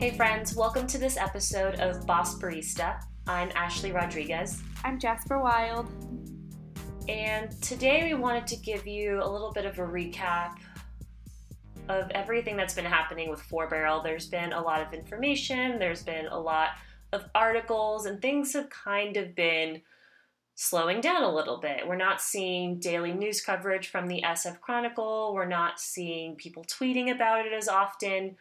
Hey, friends, welcome to this episode of Boss Barista. I'm Ashley Rodriguez. I'm Jasper Wild. And today we wanted to give you a little bit of a recap of everything that's been happening with Four Barrel. There's been a lot of information, there's been a lot of articles, and things have kind of been slowing down a little bit. We're not seeing daily news coverage from the SF Chronicle, we're not seeing people tweeting about it as often,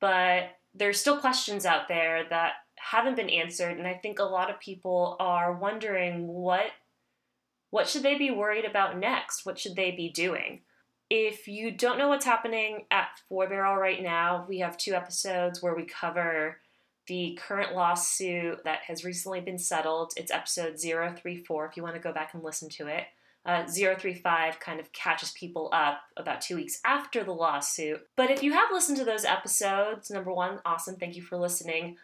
but there's still questions out there that haven't been answered and I think a lot of people are wondering what what should they be worried about next? What should they be doing? If you don't know what's happening at Four Barrel right now, we have two episodes where we cover the current lawsuit that has recently been settled. It's episode 034 if you want to go back and listen to it. Uh, 035 kind of catches people up about two weeks after the lawsuit. But if you have listened to those episodes, number one, awesome, thank you for listening.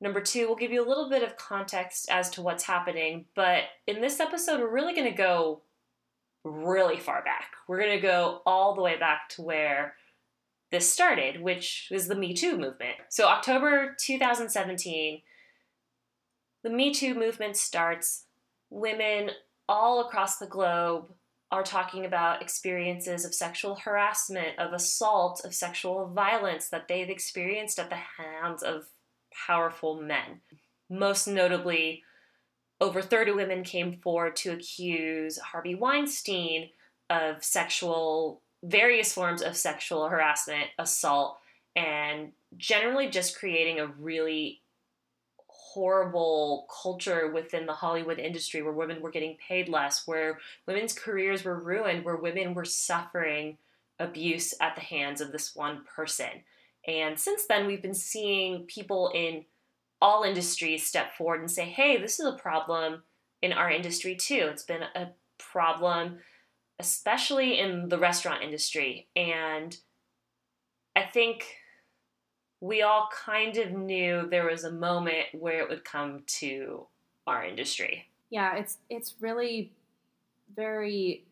Number two, we'll give you a little bit of context as to what's happening. But in this episode, we're really going to go really far back. We're going to go all the way back to where this started, which was the Me Too movement. So, October 2017, the Me Too movement starts. Women all across the globe are talking about experiences of sexual harassment, of assault, of sexual violence that they've experienced at the hands of powerful men. Most notably, over 30 women came forward to accuse Harvey Weinstein of sexual various forms of sexual harassment, assault, and generally just creating a really horrible culture within the Hollywood industry where women were getting paid less, where women's careers were ruined, where women were suffering abuse at the hands of this one person. And since then, we've been seeing people in all industries step forward and say, hey, this is a problem in our industry too. It's been a problem especially in the restaurant industry. And I think we all kind of knew there was a moment where it would come to our industry. Yeah, it's it's really very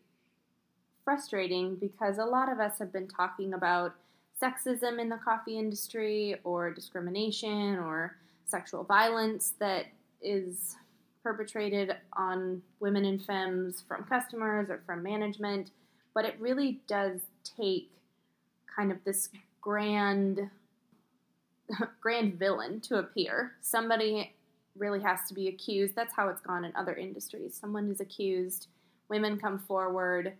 frustrating because a lot of us have been talking about sexism in the coffee industry or discrimination or sexual violence that is perpetrated on women and femmes from customers or from management, but it really does take kind of this grand grand villain to appear. Somebody really has to be accused. That's how it's gone in other industries. Someone is accused, women come forward,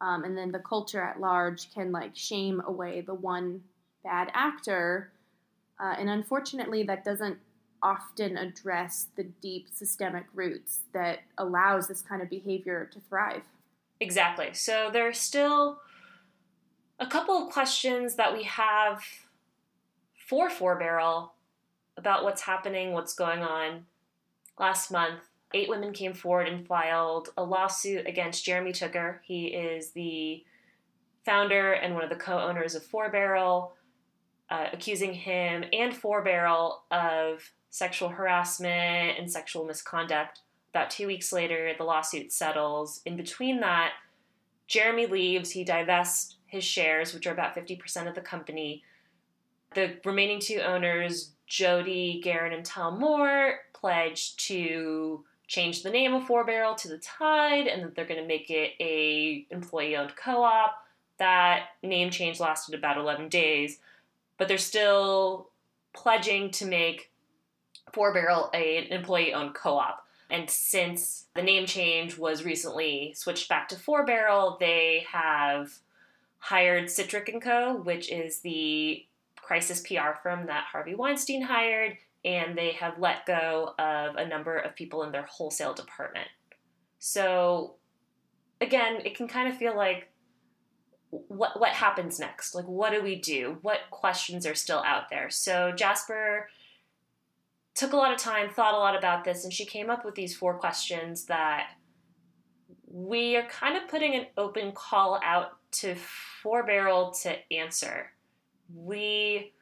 um, and then the culture at large can like shame away the one bad actor. Uh, and unfortunately, that doesn't often address the deep systemic roots that allows this kind of behavior to thrive. Exactly. So there are still a couple of questions that we have for Four Barrel about what's happening, what's going on. Last month, eight women came forward and filed a lawsuit against Jeremy Tooker. He is the founder and one of the co owners of Four Barrel, uh, accusing him and Four Barrel of sexual harassment and sexual misconduct. About two weeks later, the lawsuit settles. In between that, Jeremy leaves. He divests his shares, which are about 50% of the company. The remaining two owners, Jody, Geren, and Tal Mor, pledged to change the name of Four Barrel to the Tide, and that they're going to make it a employee-owned co-op. That name change lasted about 11 days, but they're still pledging to make Four Barrel an employee owned co op. And since the name change was recently switched back to Four Barrel, they have hired Sitrick & Co., which is the crisis PR firm that Harvey Weinstein hired, and they have let go of a number of people in their wholesale department. So, again, it can kind of feel like what what happens next? Like what do we do? What questions are still out there? So Jasper took a lot of time, thought a lot about this, and she came up with these four questions that we are kind of putting an open call out to Four Barrel to answer. We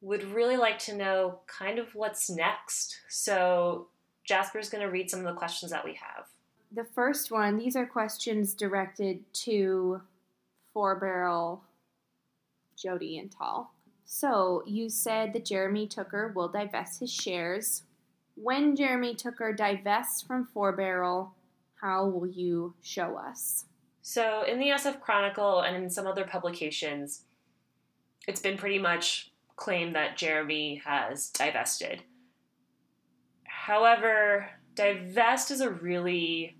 would really like to know kind of what's next. So Jasper's going to read some of the questions that we have. The first one, these are questions directed to Four Barrel, Jody, and Tal. So you said that Jeremy Tooker will divest his shares. When Jeremy Tooker divests from Four Barrel, how will you show us? So, in the SF Chronicle and in some other publications, it's been pretty much claimed that Jeremy has divested. However, divest is a really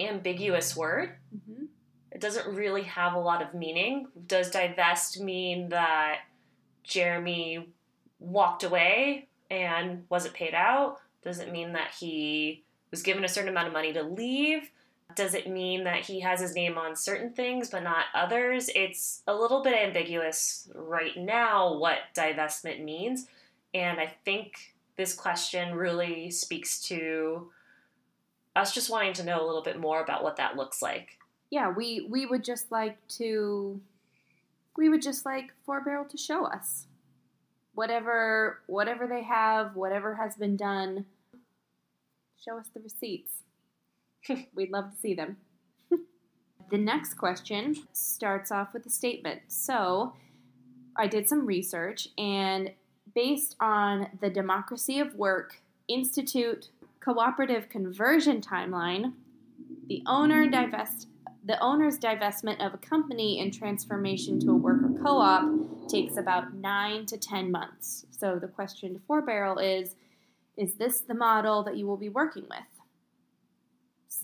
ambiguous word. Mm-hmm. It doesn't really have a lot of meaning. Does divest mean that Jeremy walked away and wasn't paid out? Does it mean that he was given a certain amount of money to leave? Does it mean that he has his name on certain things but not others? It's a little bit ambiguous right now what divestment means. And I think this question really speaks to us just wanting to know a little bit more about what that looks like. Yeah, we we would just like to we would just like Four Barrel to show us whatever whatever they have, whatever has been done. Show us the receipts. We'd love to see them. the next question starts off with a statement. So, I did some research and based on the Democracy of Work Institute cooperative conversion timeline, the owner divest the owner's divestment of a company and transformation to a worker co-op takes about 9 to 10 months. So the question to Four Barrel is is this the model that you will be working with?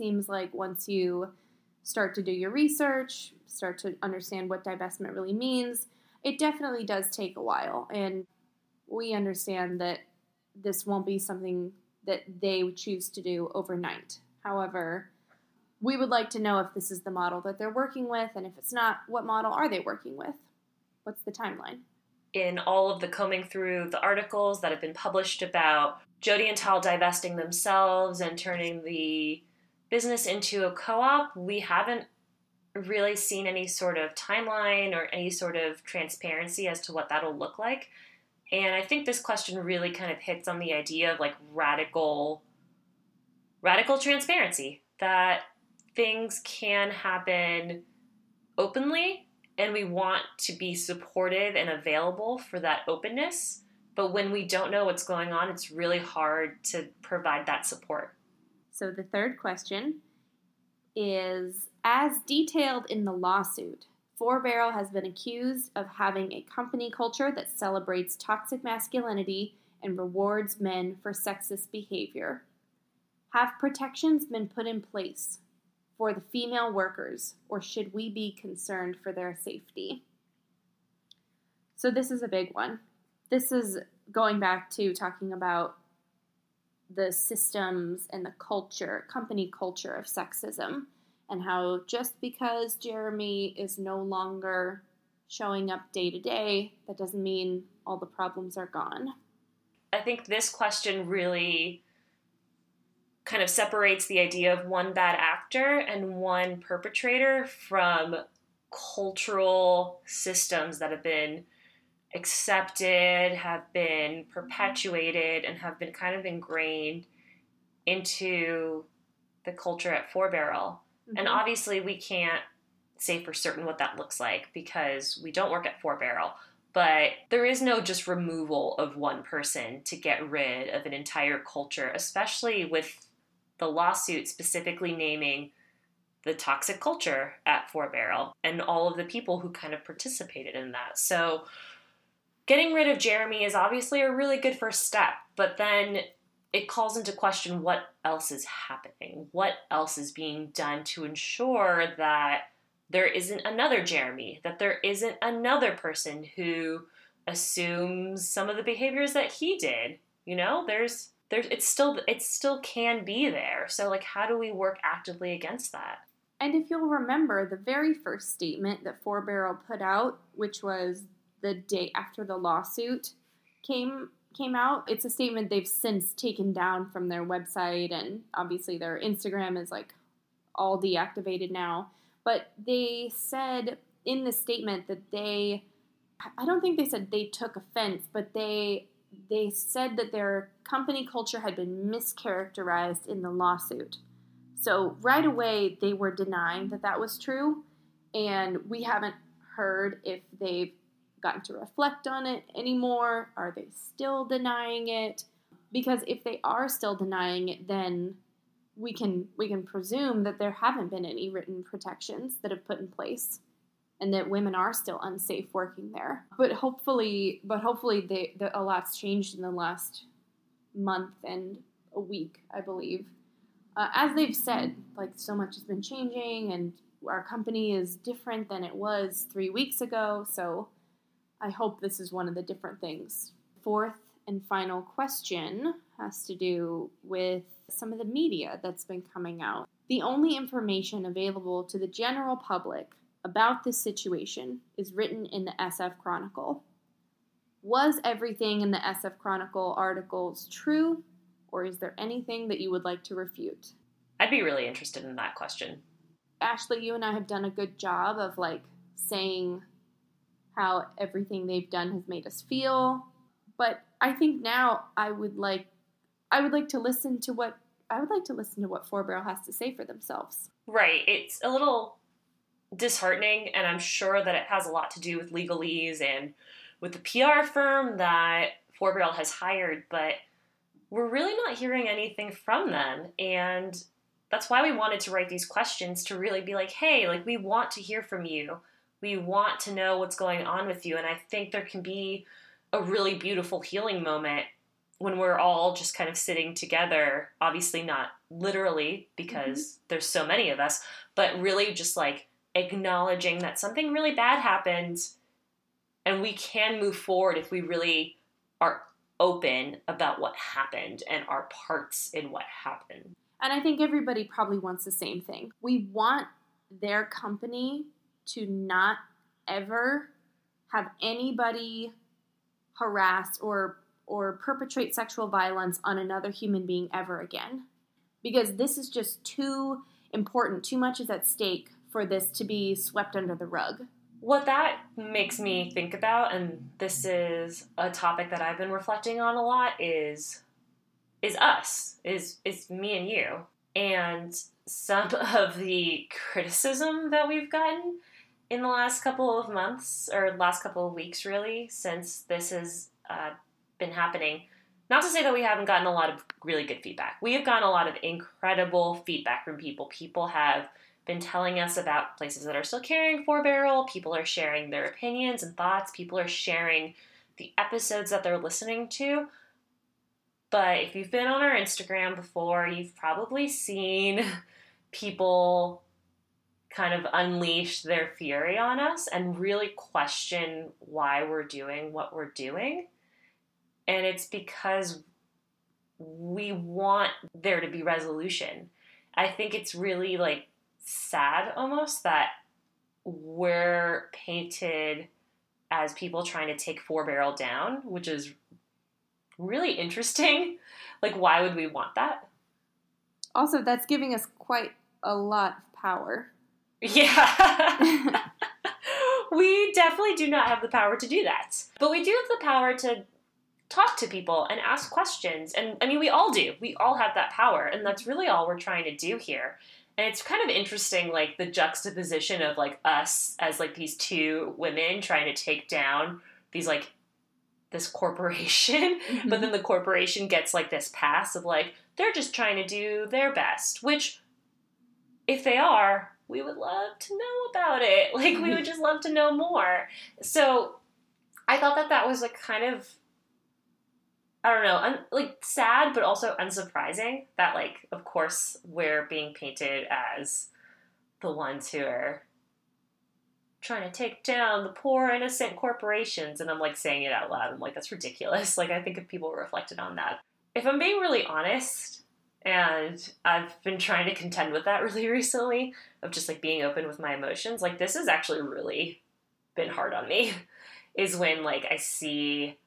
Seems like once you start to do your research, start to understand what divestment really means, it definitely does take a while and we understand that this won't be something that they choose to do overnight. However, we would like to know if this is the model that they're working with, and if it's not, what model are they working with? What's the timeline? In all of the combing through the articles that have been published about Jody and Tal divesting themselves and turning the business into a co op, we haven't really seen any sort of timeline or any sort of transparency as to what that'll look like. And I think this question really kind of hits on the idea of like radical radical transparency that things can happen openly and we want to be supportive and available for that openness. But when we don't know what's going on, it's really hard to provide that support. So the third question is as detailed in the lawsuit, Four Barrel has been accused of having a company culture that celebrates toxic masculinity and rewards men for sexist behavior. Have protections been put in place for the female workers, or should we be concerned for their safety? So, this is a big one. This is going back to talking about the systems and the culture, company culture of sexism and how just because Jeremy is no longer showing up day to day, that doesn't mean all the problems are gone. I think this question really kind of separates the idea of one bad actor and one perpetrator from cultural systems that have been accepted, have been perpetuated, and have been kind of ingrained into the culture at Four Barrel. Mm-hmm. And obviously, we can't say for certain what that looks like because we don't work at Four Barrel. But there is no just removal of one person to get rid of an entire culture, especially with the lawsuit specifically naming the toxic culture at Four Barrel and all of the people who kind of participated in that. So, getting rid of Jeremy is obviously a really good first step, but then it calls into question what else is happening, what else is being done to ensure that there isn't another Jeremy, that there isn't another person who assumes some of the behaviors that he did. You know, there's there's it's still it still can be there. So like how do we work actively against that? And if you'll remember the very first statement that Four Barrel put out, which was the day after the lawsuit came came out. It's a statement they've since taken down from their website, and obviously their Instagram is like all deactivated now. But they said in the statement that they, I don't think they said they took offense, but they they said that their company culture had been mischaracterized in the lawsuit. So right away they were denying that that was true, and we haven't heard if they've gotten to reflect on it anymore? Are they still denying it? Because if they are still denying it, then we can we can presume that there haven't been any written protections that have put in place and that women are still unsafe working there. But hopefully, but hopefully, they, the, a lot's changed in the last month and a week, I believe. Uh, as they've said, like so much has been changing, and our company is different than it was three weeks ago. So I hope this is one of the different things. Fourth and final question has to do with some of the media that's been coming out. The only information available to the general public about this situation is written in the SF Chronicle. Was everything in the SF Chronicle articles true, or is there anything that you would like to refute? I'd be really interested in that question. Ashley, you and I have done a good job of like saying how everything they've done has made us feel, but I think now I would like I would like to listen to what I would like to listen to what Four Barrel has to say for themselves. Right. It's a little disheartening, and I'm sure that it has a lot to do with legalese and with the PR firm that Four Barrel has hired, but we're really not hearing anything from them. And that's why we wanted to write these questions to really be like, hey, like we want to hear from you. We want to know what's going on with you. And I think there can be a really beautiful healing moment when we're all just kind of sitting together, obviously not literally because mm-hmm. there's so many of us, but really just like acknowledging that something really bad happened and we can move forward if we really are open about what happened and our parts in what happened. And I think everybody probably wants the same thing. We want their company to not ever have anybody harass or or perpetrate sexual violence on another human being ever again. Because this is just too important, too much is at stake for this to be swept under the rug. What that makes me think about, and this is a topic that I've been reflecting on a lot, is is us, is is me and you. And some of the criticism that we've gotten in the last couple of months or last couple of weeks, really, since this has uh, been happening. Not to say that we haven't gotten a lot of really good feedback. We have gotten a lot of incredible feedback from people. People have been telling us about places that are still carrying four barrel. People are sharing their opinions and thoughts. People are sharing the episodes that they're listening to. But if you've been on our Instagram before, you've probably seen people kind of unleash their fury on us and really question why we're doing what we're doing. And it's because we want there to be resolution. I think it's really like sad almost that we're painted as people trying to take four barrel down, which is really interesting. Like, why would we want that? Also, that's giving us quite a lot of power. Yeah. we definitely do not have the power to do that. But we do have the power to talk to people and ask questions. And I mean, we all do. We all have that power. And that's really all we're trying to do here and it's kind of interesting like the juxtaposition of like us as like these two women trying to take down these like this corporation mm-hmm. but then the corporation gets like this pass of like they're just trying to do their best which if they are we would love to know about it like we would just love to know more so i thought that that was like kind of I don't know, un- like sad, but also unsurprising that, like, of course, we're being painted as the ones who are trying to take down the poor, innocent corporations. And I'm like saying it out loud. I'm like, that's ridiculous. Like, I think if people reflected on that, if I'm being really honest, and I've been trying to contend with that really recently, of just like being open with my emotions, like, this has actually really been hard on me. Is when, like, I see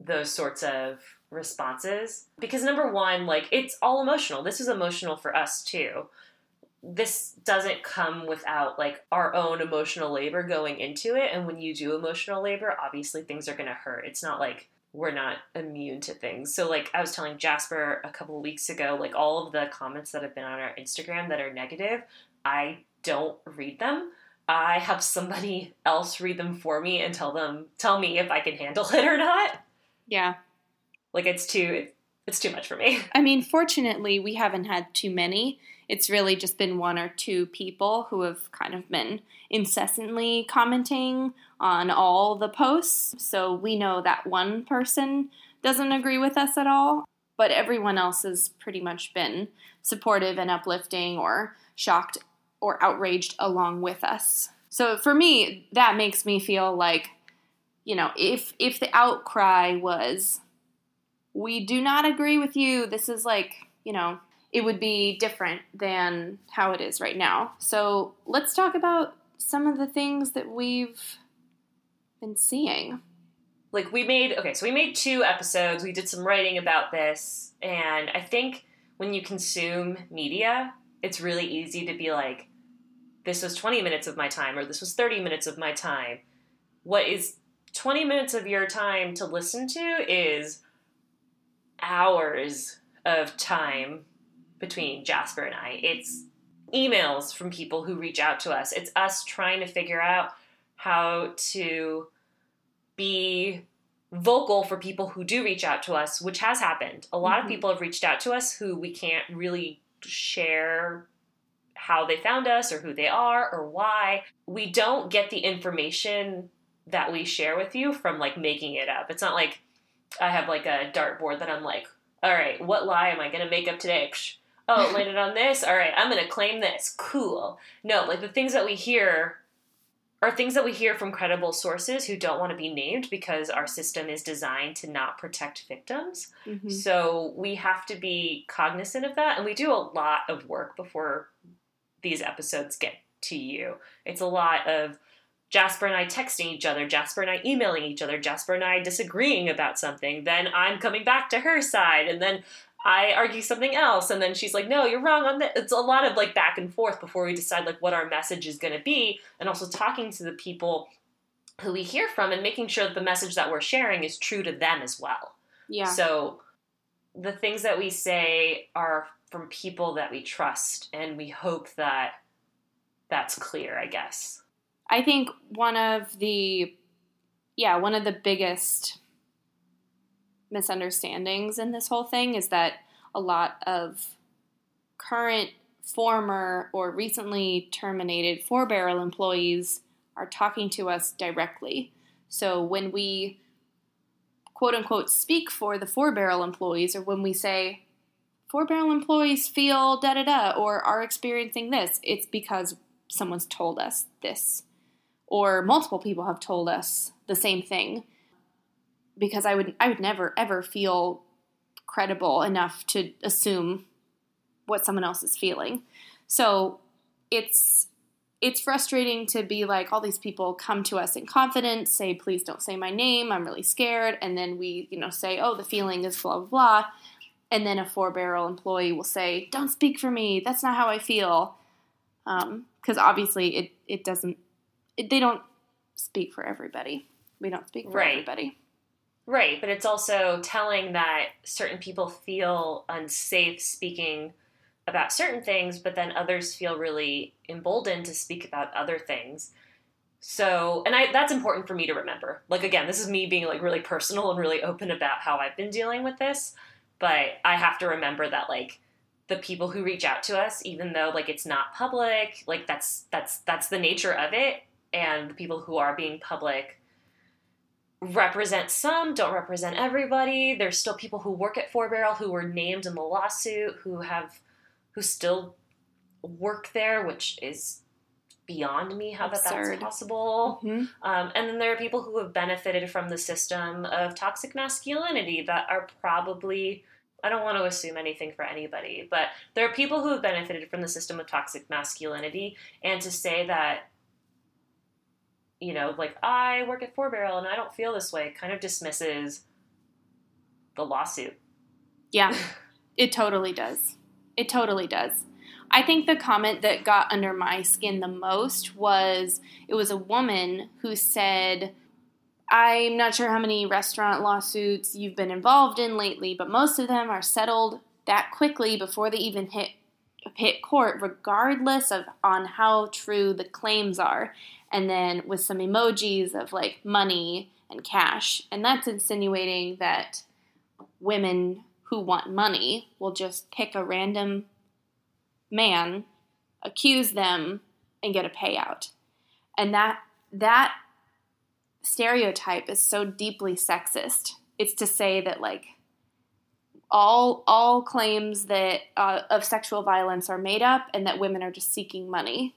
those sorts of responses. Because number one like it's all emotional. This is emotional for us too. This doesn't come without like our own emotional labor going into it. And when you do emotional labor obviously things are going to hurt. It's not like we're not immune to things so like i was telling jasper a couple of weeks ago like all of the comments that have been on our instagram that are negative i don't read them I have somebody else read them for me and tell them tell me if I can handle it or not. Yeah. Like it's too it's too much for me. I mean, fortunately, we haven't had too many. It's really just been one or two people who have kind of been incessantly commenting on all the posts. So we know that one person doesn't agree with us at all, but everyone else has pretty much been supportive and uplifting or shocked or outraged along with us. So for me, that makes me feel like, you know, if if the outcry was we do not agree with you, this is like, you know, it would be different than how it is right now. So let's talk about some of the things that we've been seeing. Like we made okay, so we made two episodes. We did some writing about this, and I think when you consume media, it's really easy to be like, this was 20 minutes of my time, or this was 30 minutes of my time. What is 20 minutes of your time to listen to is hours of time between Jasper and I. It's emails from people who reach out to us. It's us trying to figure out how to be vocal for people who do reach out to us, which has happened. A lot mm-hmm. of people have reached out to us who we can't really share how they found us or who they are or why. We don't get the information that we share with you from like making it up. It's not like I have like a dartboard that I'm like, all right, what lie am I going to make up today? Psh, oh, landed on this. All right, I'm going to claim this. Cool. No, like the things that we hear are things that we hear from credible sources who don't want to be named because our system is designed to not protect victims. Mm-hmm. So we have to be cognizant of that. And we do a lot of work before these episodes get to you. It's a lot of Jasper and I texting each other, Jasper and I emailing each other, Jasper and I disagreeing about something. Then I'm coming back to her side, and then I argue something else, and then she's like, "No, you're wrong on that." It's a lot of like back and forth before we decide like what our message is going to be, and also talking to the people who we hear from and making sure that the message that we're sharing is true to them as well. Yeah. So the things that we say are from people that we trust, and we hope that that's clear. I guess. I think one of the yeah, one of the biggest misunderstandings in this whole thing is that a lot of current, former, or recently terminated Four Barrel employees are talking to us directly. So when we quote unquote speak for the Four Barrel employees, or when we say Four Barrel employees feel da da da or are experiencing this, it's because someone's told us this or multiple people have told us the same thing because I would I would never ever feel credible enough to assume what someone else is feeling. So it's it's frustrating to be like all these people come to us in confidence, say please don't say my name, I'm really scared, and then we, you know, say oh the feeling is blah blah blah, and then a four barrel employee will say don't speak for me, that's not how I feel, because um, obviously it it doesn't they don't speak for everybody. We don't speak for right. everybody. Right, but it's also telling that certain people feel unsafe speaking about certain things, but then others feel really emboldened to speak about other things. So, and I that's important for me to remember. Like again, this is me being like really personal and really open about how I've been dealing with this, but I have to remember that like the people who reach out to us even though like it's not public, like that's that's that's the nature of it and the people who are being public represent some, don't represent everybody. There's still people who work at Four Barrel who were named in the lawsuit who have who still work there, which is beyond me how that that's possible. Mm-hmm. Um, and then there are people who have benefited from the system of toxic masculinity that are probably I don't want to assume anything for anybody, but there are people who have benefited from the system of toxic masculinity, and to say that you know, like I work at Four Barrel and I don't feel this way, kind of dismisses the lawsuit. Yeah, it totally does. It totally does. I think the comment that got under my skin the most was it was a woman who said, I'm not sure how many restaurant lawsuits you've been involved in lately, but most of them are settled that quickly before they even hit hit court regardless of on how true the claims are and then with some emojis of like money and cash. And that's insinuating that women who want money will just pick a random man accuse them and get a payout. And that that stereotype is so deeply sexist. It's to say that like all all claims that uh, of sexual violence are made up and that women are just seeking money.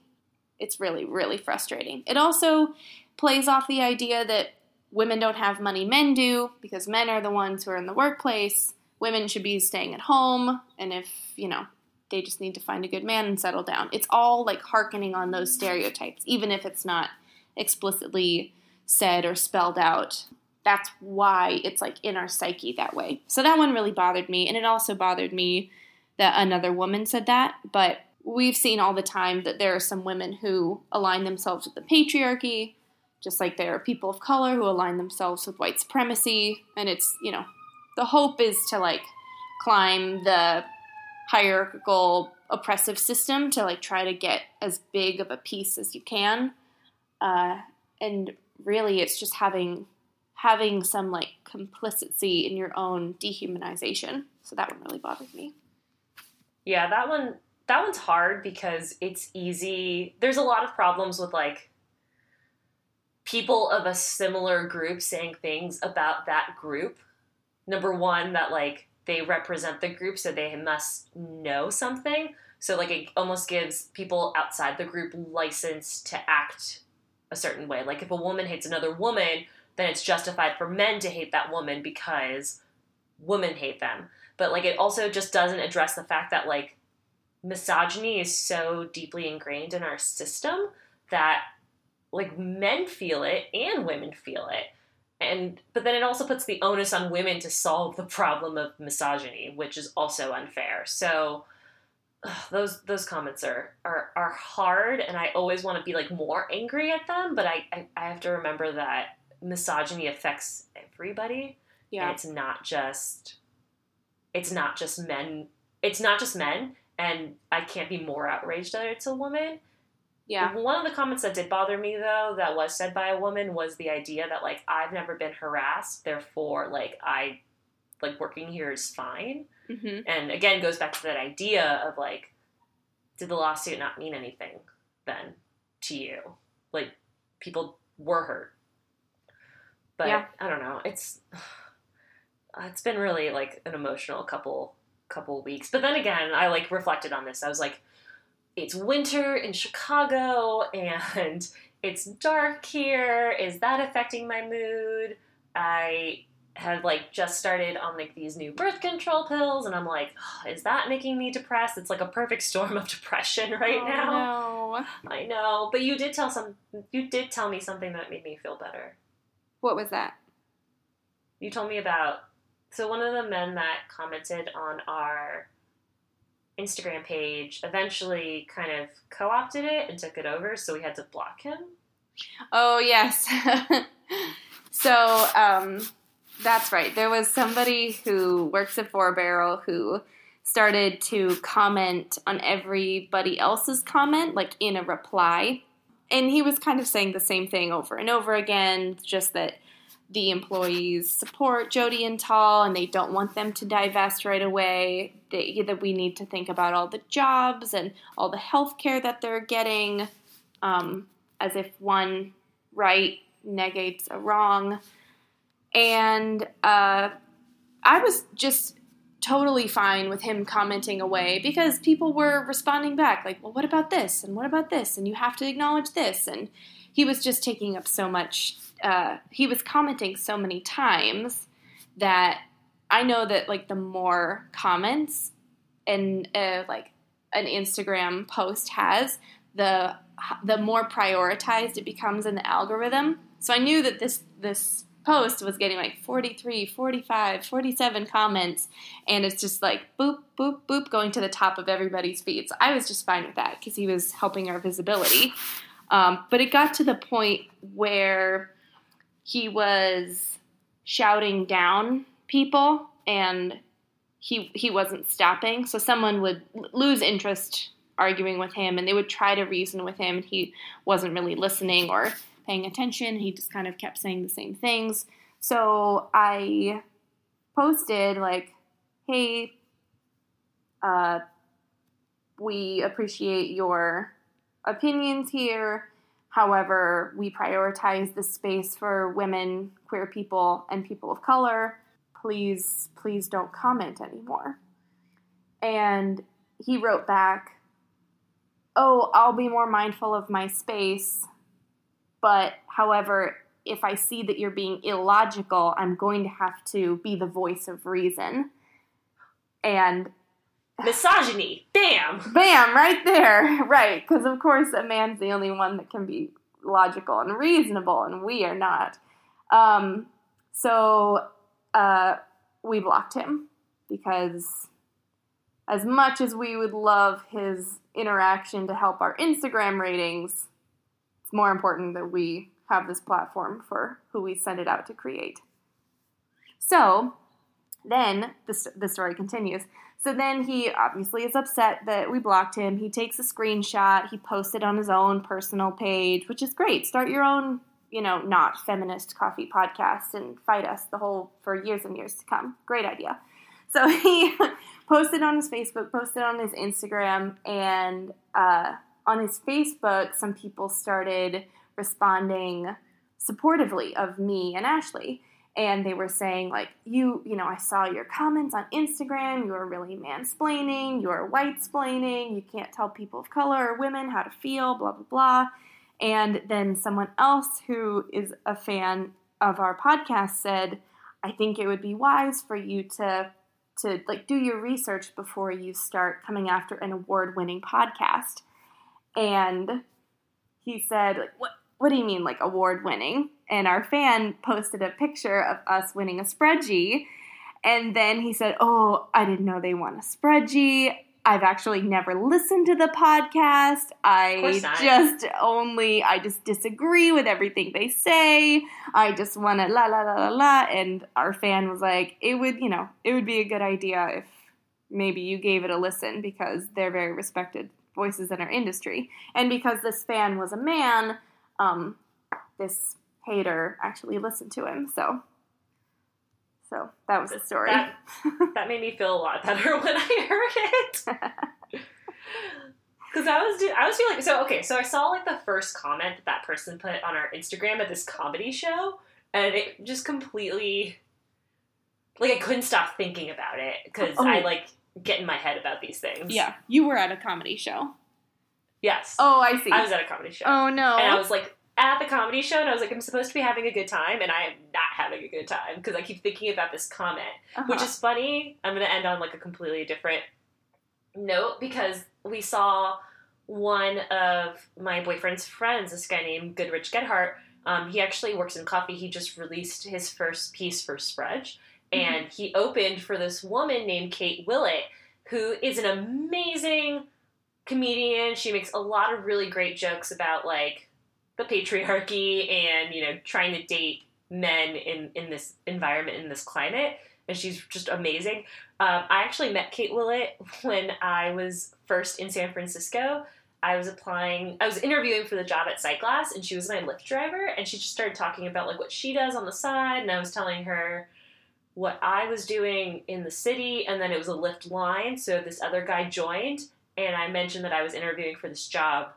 It's really really frustrating. It also plays off the idea that women don't have money men do because men are the ones who are in the workplace. Women should be staying at home and if, you know, they just need to find a good man and settle down. It's all like harkening on those stereotypes even if it's not explicitly said or spelled out that's why it's like in our psyche that way. So that one really bothered me. And it also bothered me that another woman said that. But we've seen all the time that there are some women who align themselves with the patriarchy, just like there are people of color who align themselves with white supremacy. And it's, you know, the hope is to like climb the hierarchical oppressive system to like try to get as big of a piece as you can. Uh, and really, it's just having having some like complicity in your own dehumanization. So that one really bothered me. Yeah, that one that one's hard because it's easy. There's a lot of problems with like people of a similar group saying things about that group. Number one, that like they represent the group, so they must know something. So like it almost gives people outside the group license to act a certain way. Like if a woman hates another woman, then it's justified for men to hate that woman because women hate them. But like it also just doesn't address the fact that like misogyny is so deeply ingrained in our system that like men feel it and women feel it. And but then it also puts the onus on women to solve the problem of misogyny, which is also unfair. So ugh, those those comments are, are are hard and I always want to be like more angry at them, but I, I, I have to remember that misogyny affects everybody. Yeah. And it's not just it's not just men it's not just men and I can't be more outraged that it's a woman. Yeah. One of the comments that did bother me though that was said by a woman was the idea that like I've never been harassed, therefore like I like working here is fine. Mm-hmm. And again goes back to that idea of like did the lawsuit not mean anything then to you? Like people were hurt but yeah. I don't know. It's it's been really like an emotional couple couple weeks. But then again, I like reflected on this. I was like, it's winter in Chicago and it's dark here. Is that affecting my mood? I had like just started on like these new birth control pills and I'm like, oh, is that making me depressed? It's like a perfect storm of depression right oh, now. No. I know. But you did tell some you did tell me something that made me feel better. What was that? You told me about. So, one of the men that commented on our Instagram page eventually kind of co opted it and took it over, so we had to block him. Oh, yes. so, um, that's right. There was somebody who works at Four Barrel who started to comment on everybody else's comment, like in a reply and he was kind of saying the same thing over and over again, just that the employees support Jody and Tal and they don't want them to divest right away. They, that we need to think about all the jobs and all the health care that they're getting, um, as if one right negates a wrong. And uh, I was just totally fine with him commenting away because people were responding back like, well, what about this? And what about this? And you have to acknowledge this. And he was just taking up so much, uh, he was commenting so many times that I know that like the more comments and uh, like an Instagram post has, the the more prioritized it becomes in the algorithm. So I knew that this this post was getting like 43, 45, 47 comments, and it's just like boop, boop, boop going to the top of everybody's feed. So I was just fine with that because he was helping our visibility. Um, but it got to the point where he was shouting down people and he he wasn't stopping. So someone would lose interest arguing with him, and they would try to reason with him, and he wasn't really listening or paying attention. He just kind of kept saying the same things. So I posted like, "Hey, uh, we appreciate your opinions here. However, we prioritize the space for women, queer people, and people of color. Please, please don't comment anymore. And he wrote back, Oh, I'll be more mindful of my space. But, however, if I see that you're being illogical, I'm going to have to be the voice of reason. And Misogyny. Bam. Bam, right there. Right, because of course a man's the only one that can be logical and reasonable, and we are not. Um, so uh, we blocked him because, as much as we would love his interaction to help our Instagram ratings, it's more important that we have this platform for who we send it out to create. So then the, the story continues. So then he obviously is upset that we blocked him. He takes a screenshot, he posts it on his own personal page, which is great. Start your own, you know, not feminist coffee podcast and fight us the whole for years and years to come. Great idea. So he posted on his Facebook, posted on his Instagram, and uh, on his Facebook, some people started responding supportively of me and Ashley and they were saying like you you know i saw your comments on instagram. You are really mansplaining. You are white splaining you can't tell people of color or women how to feel blah blah blah. And then someone else who is a fan of our podcast said i think it would be wise for you to to like do your research before you start coming after an award-winning podcast. And he said like what what do you mean like award winning and our fan posted a picture of us winning a spreadsheet. And then he said, Oh, I didn't know they won a spreadsheet. I've actually never listened to the podcast. I just only, I just disagree with everything they say. I just want to la la la la la. And our fan was like, it would, you know, it would be a good idea if maybe you gave it a listen because they're very respected voices in our industry. And because this fan was a man, um, this hater actually listened to him. So, so that was the story. That, that made me feel a lot better when I heard it. Because I was, I was feeling so okay. So I saw like the first comment that that person put on our Instagram at this comedy show, and it just completely, like, I couldn't stop thinking about it because oh. I like get in my head about these things. Yeah, you were at a comedy show. Yes. Oh, I see. I was at a comedy show. Oh no. And I was like, at the comedy show and I was like, I'm supposed to be having a good time, and I am not having a good time because I keep thinking about this comment, uh-huh. which is funny. I'm going to end on like a completely different note because we saw one of my boyfriend's friends, this guy named Goodrich Gedhart. Um, he actually works in coffee. He just released his first piece for Sprudge, mm-hmm. and he opened for this woman named Kate Willett, who is an amazing comedian. She makes a lot of really great jokes about like the patriarchy and you know trying to date men in in this environment in this climate and she's just amazing um, i actually met kate willett when i was first in san francisco i was applying i was interviewing for the job at sightglass and she was my lyft driver and she just started talking about like what she does on the side and i was telling her what i was doing in the city and then it was a lyft line so this other guy joined and i mentioned that i was interviewing for this job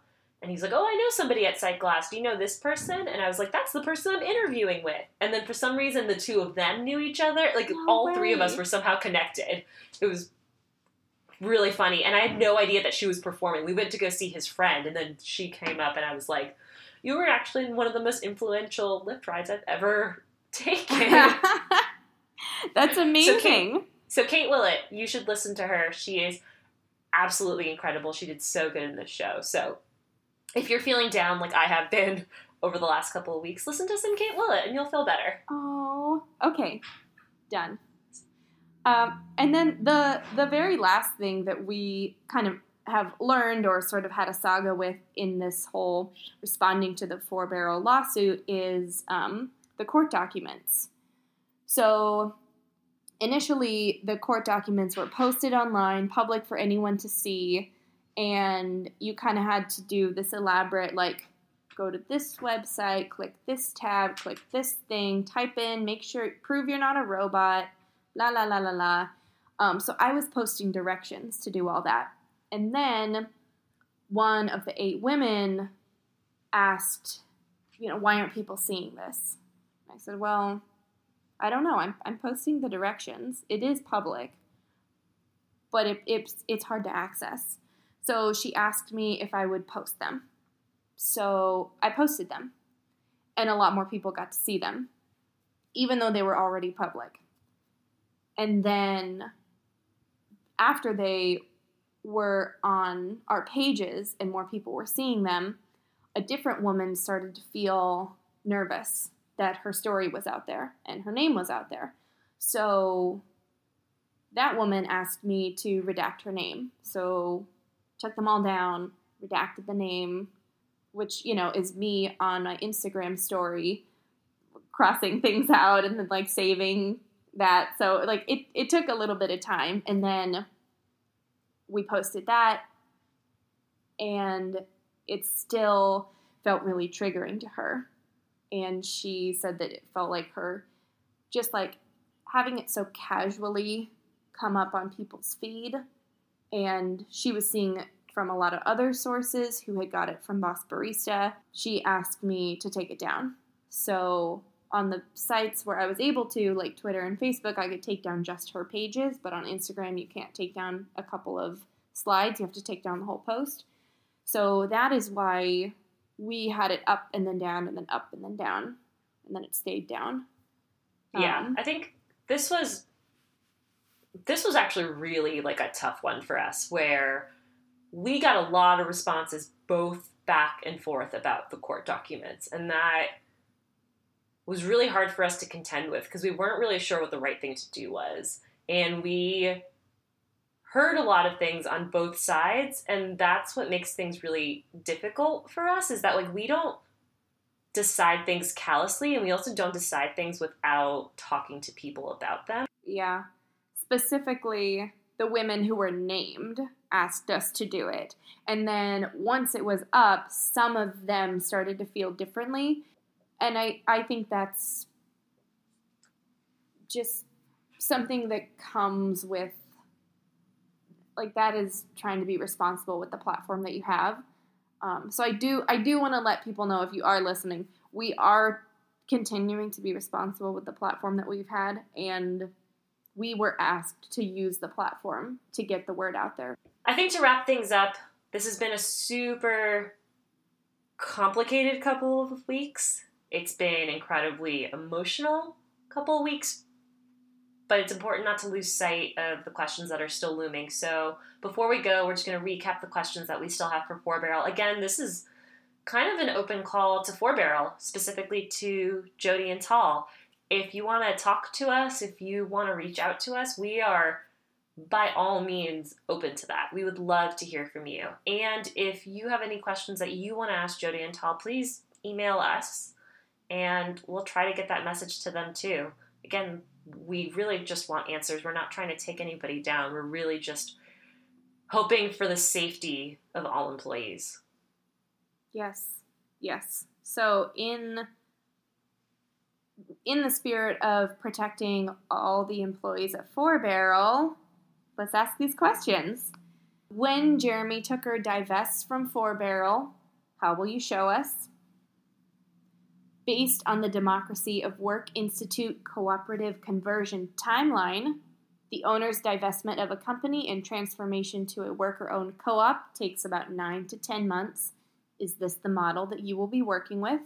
and he's like, Oh, I know somebody at Sightglass. Do you know this person? And I was like, That's the person I'm interviewing with. And then for some reason, the two of them knew each other. Like, no all way. three of us were somehow connected. It was really funny. And I had no idea that she was performing. We went to go see his friend, and then she came up, and I was like, You were actually one of the most influential Lyft rides I've ever taken. That's amazing. So Kate, so Kate Willett, you should listen to her. She is absolutely incredible. She did so good in this show. So if you're feeling down like I have been over the last couple of weeks, listen to some Kate Willett and you'll feel better. Oh, okay, done. Um, and then the the very last thing that we kind of have learned or sort of had a saga with in this whole responding to the four barrel lawsuit is um, the court documents. So initially, the court documents were posted online, public for anyone to see, and you kind of had to do this elaborate, like, go to this website, click this tab, click this thing, type in, make sure, prove you're not a robot, la la la la la. Um, so I was posting directions to do all that. And then one of the eight women asked, you know, why aren't people seeing this? I said, well, I don't know. I'm, I'm posting the directions. It is public, but it, it's, it's hard to access. So she asked me if I would post them. So I posted them, and a lot more people got to see them, even though they were already public. And then after they were on our pages and more people were seeing them, a different woman started to feel nervous that her story was out there and her name was out there. So that woman asked me to redact her name. So took them all down, redacted the name, which, you know, is me on my Instagram story crossing things out and then like saving that. So like it, it took a little bit of time and then we posted that and it still felt really triggering to her. And she said that it felt like her just like having it so casually come up on people's feed. And she was seeing it from a lot of other sources who had got it from Boss Barista. She asked me to take it down. So on the sites where I was able to, like Twitter and Facebook, I could take down just her pages, but on Instagram, you can't take down a couple of slides. You have to take down the whole post. So that is why we had it up and then down and then up and then down, and then it stayed down. Yeah, Um, I think this was this was actually really like a tough one for us where we got a lot of responses both back and forth about the court documents and that was really hard for us to contend with because we weren't really sure what the right thing to do was and we heard a lot of things on both sides and that's what makes things really difficult for us is that like we don't decide things callously and we also don't decide things without talking to people about them Yeah. Specifically, the women who were named asked us to do it. And then once it was up, some of them started to feel differently. And I, I think that's just something that comes with like that is trying to be responsible with the platform that you have. Um, so I do I do want to let people know if you are listening, we are continuing to be responsible with the platform that we've had and we were asked to use the platform to get the word out there. I think to wrap things up, this has been a super complicated couple of weeks. It's been incredibly emotional couple of weeks, but it's important not to lose sight of the questions that are still looming. So before we go, we're just going to recap the questions that we still have for Four Barrel. Again, this is kind of an open call to Four Barrel, specifically to Jody and Tal. If you want to talk to us, if you want to reach out to us, we are by all means open to that. We would love to hear from you. And if you have any questions that you want to ask Jody and Tal, please email us and we'll try to get that message to them too. Again, we really just want answers. We're not trying to take anybody down. We're really just hoping for the safety of all employees. Yes. Yes. So in in the spirit of protecting all the employees at Four Barrel, let's ask these questions. When Jeremy Tooker divests from Four Barrel, how will you show us? Based on the Democracy of Work Institute cooperative conversion timeline, the owner's divestment of a company and transformation to a worker owned co op takes about 9 to 10 months. Is this the model that you will be working with?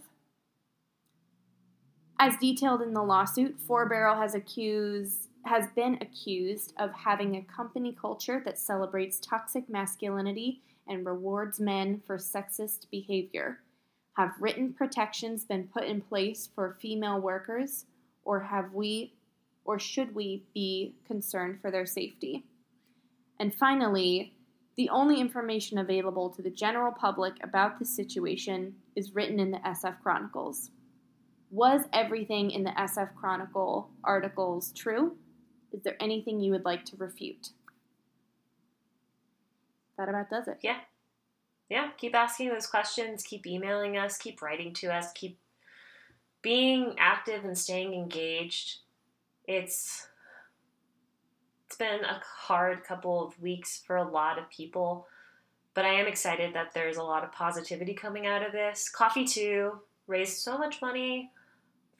As detailed in the lawsuit, Four Barrel has accused has been accused of having a company culture that celebrates toxic masculinity and rewards men for sexist behavior. Have written protections been put in place for female workers or have we or should we be concerned for their safety? And finally, the only information available to the general public about the situation is written in the SF Chronicles. Was everything in the SF Chronicle articles true? Is there anything you would like to refute? That about does it. Yeah. Yeah. Keep asking those questions. Keep emailing us. Keep writing to us. Keep being active and staying engaged. It's it's been a hard couple of weeks for a lot of people, but I am excited that there's a lot of positivity coming out of this. Coffee Too raised so much money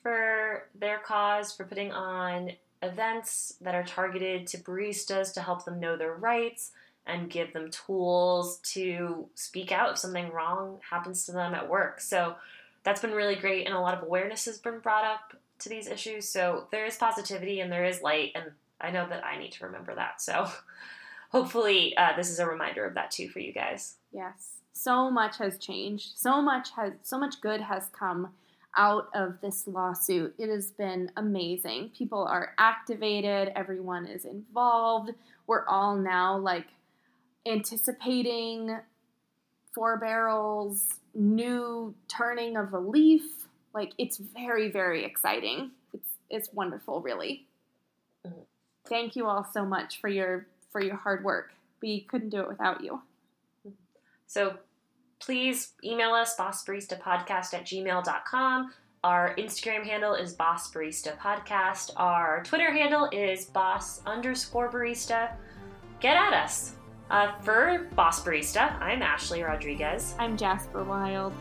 for their cause for putting on events that are targeted to baristas to help them know their rights and give them tools to speak out if something wrong happens to them at work. So that's been really great, and a lot of awareness has been brought up to these issues. So there is positivity and there is light, and I know that I need to remember that. So hopefully, uh, this is a reminder of that too for you guys. Yes, so much has changed. So much has so much good has come out of this lawsuit. It has been amazing. People are activated. Everyone is involved. We're all now like anticipating Four Barrel's new turning of a leaf. Like it's very very exciting. It's it's wonderful, really. Thank you all so much for your for your hard work. We couldn't do it without you. So please email us bossbaristapodcast at gmail.com. Our Instagram handle is Boss Barista Podcast. Our Twitter handle is Boss underscore barista. Get at us. Uh, for Boss Barista, I'm Ashley Rodriguez. I'm Jasper Wild.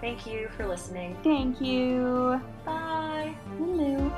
Thank you for listening. Thank you. Bye. Hello.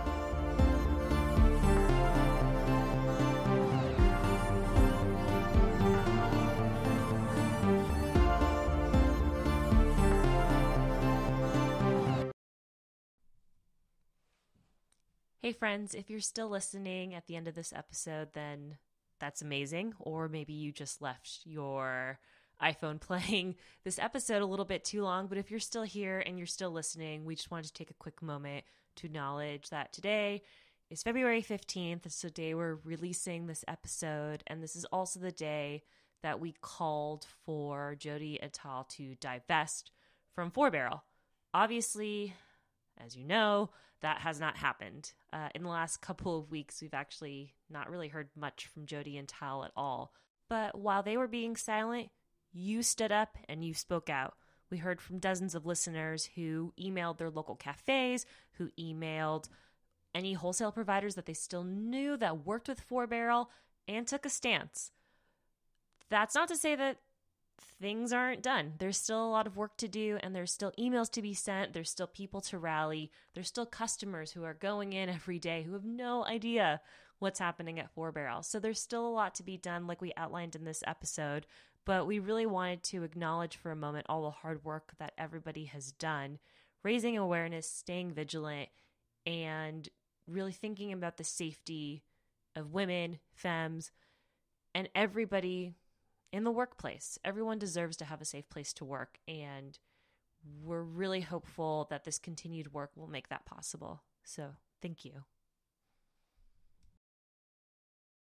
Hey, friends, if you're still listening at the end of this episode, then that's amazing. Or maybe you just left your iPhone playing this episode a little bit too long. But if you're still here and you're still listening, we just wanted to take a quick moment to acknowledge that today is February 15th. It's the day we're releasing this episode. And this is also the day that we called for Jodi and Tal to divest from Four Barrel. Obviously, as you know, that has not happened. Uh, in the last couple of weeks, we've actually not really heard much from Jody and Tal at all. But while they were being silent, you stood up and you spoke out. We heard from dozens of listeners who emailed their local cafes, who emailed any wholesale providers that they still knew that worked with Four Barrel and took a stance. That's not to say that things aren't done. There's still a lot of work to do, and there's still emails to be sent. There's still people to rally. There's still customers who are going in every day who have no idea what's happening at Four Barrel. So there's still a lot to be done, like we outlined in this episode. But we really wanted to acknowledge for a moment all the hard work that everybody has done, raising awareness, staying vigilant, and really thinking about the safety of women, femmes, and everybody in the workplace. Everyone deserves to have a safe place to work, and we're really hopeful that this continued work will make that possible. So, thank you.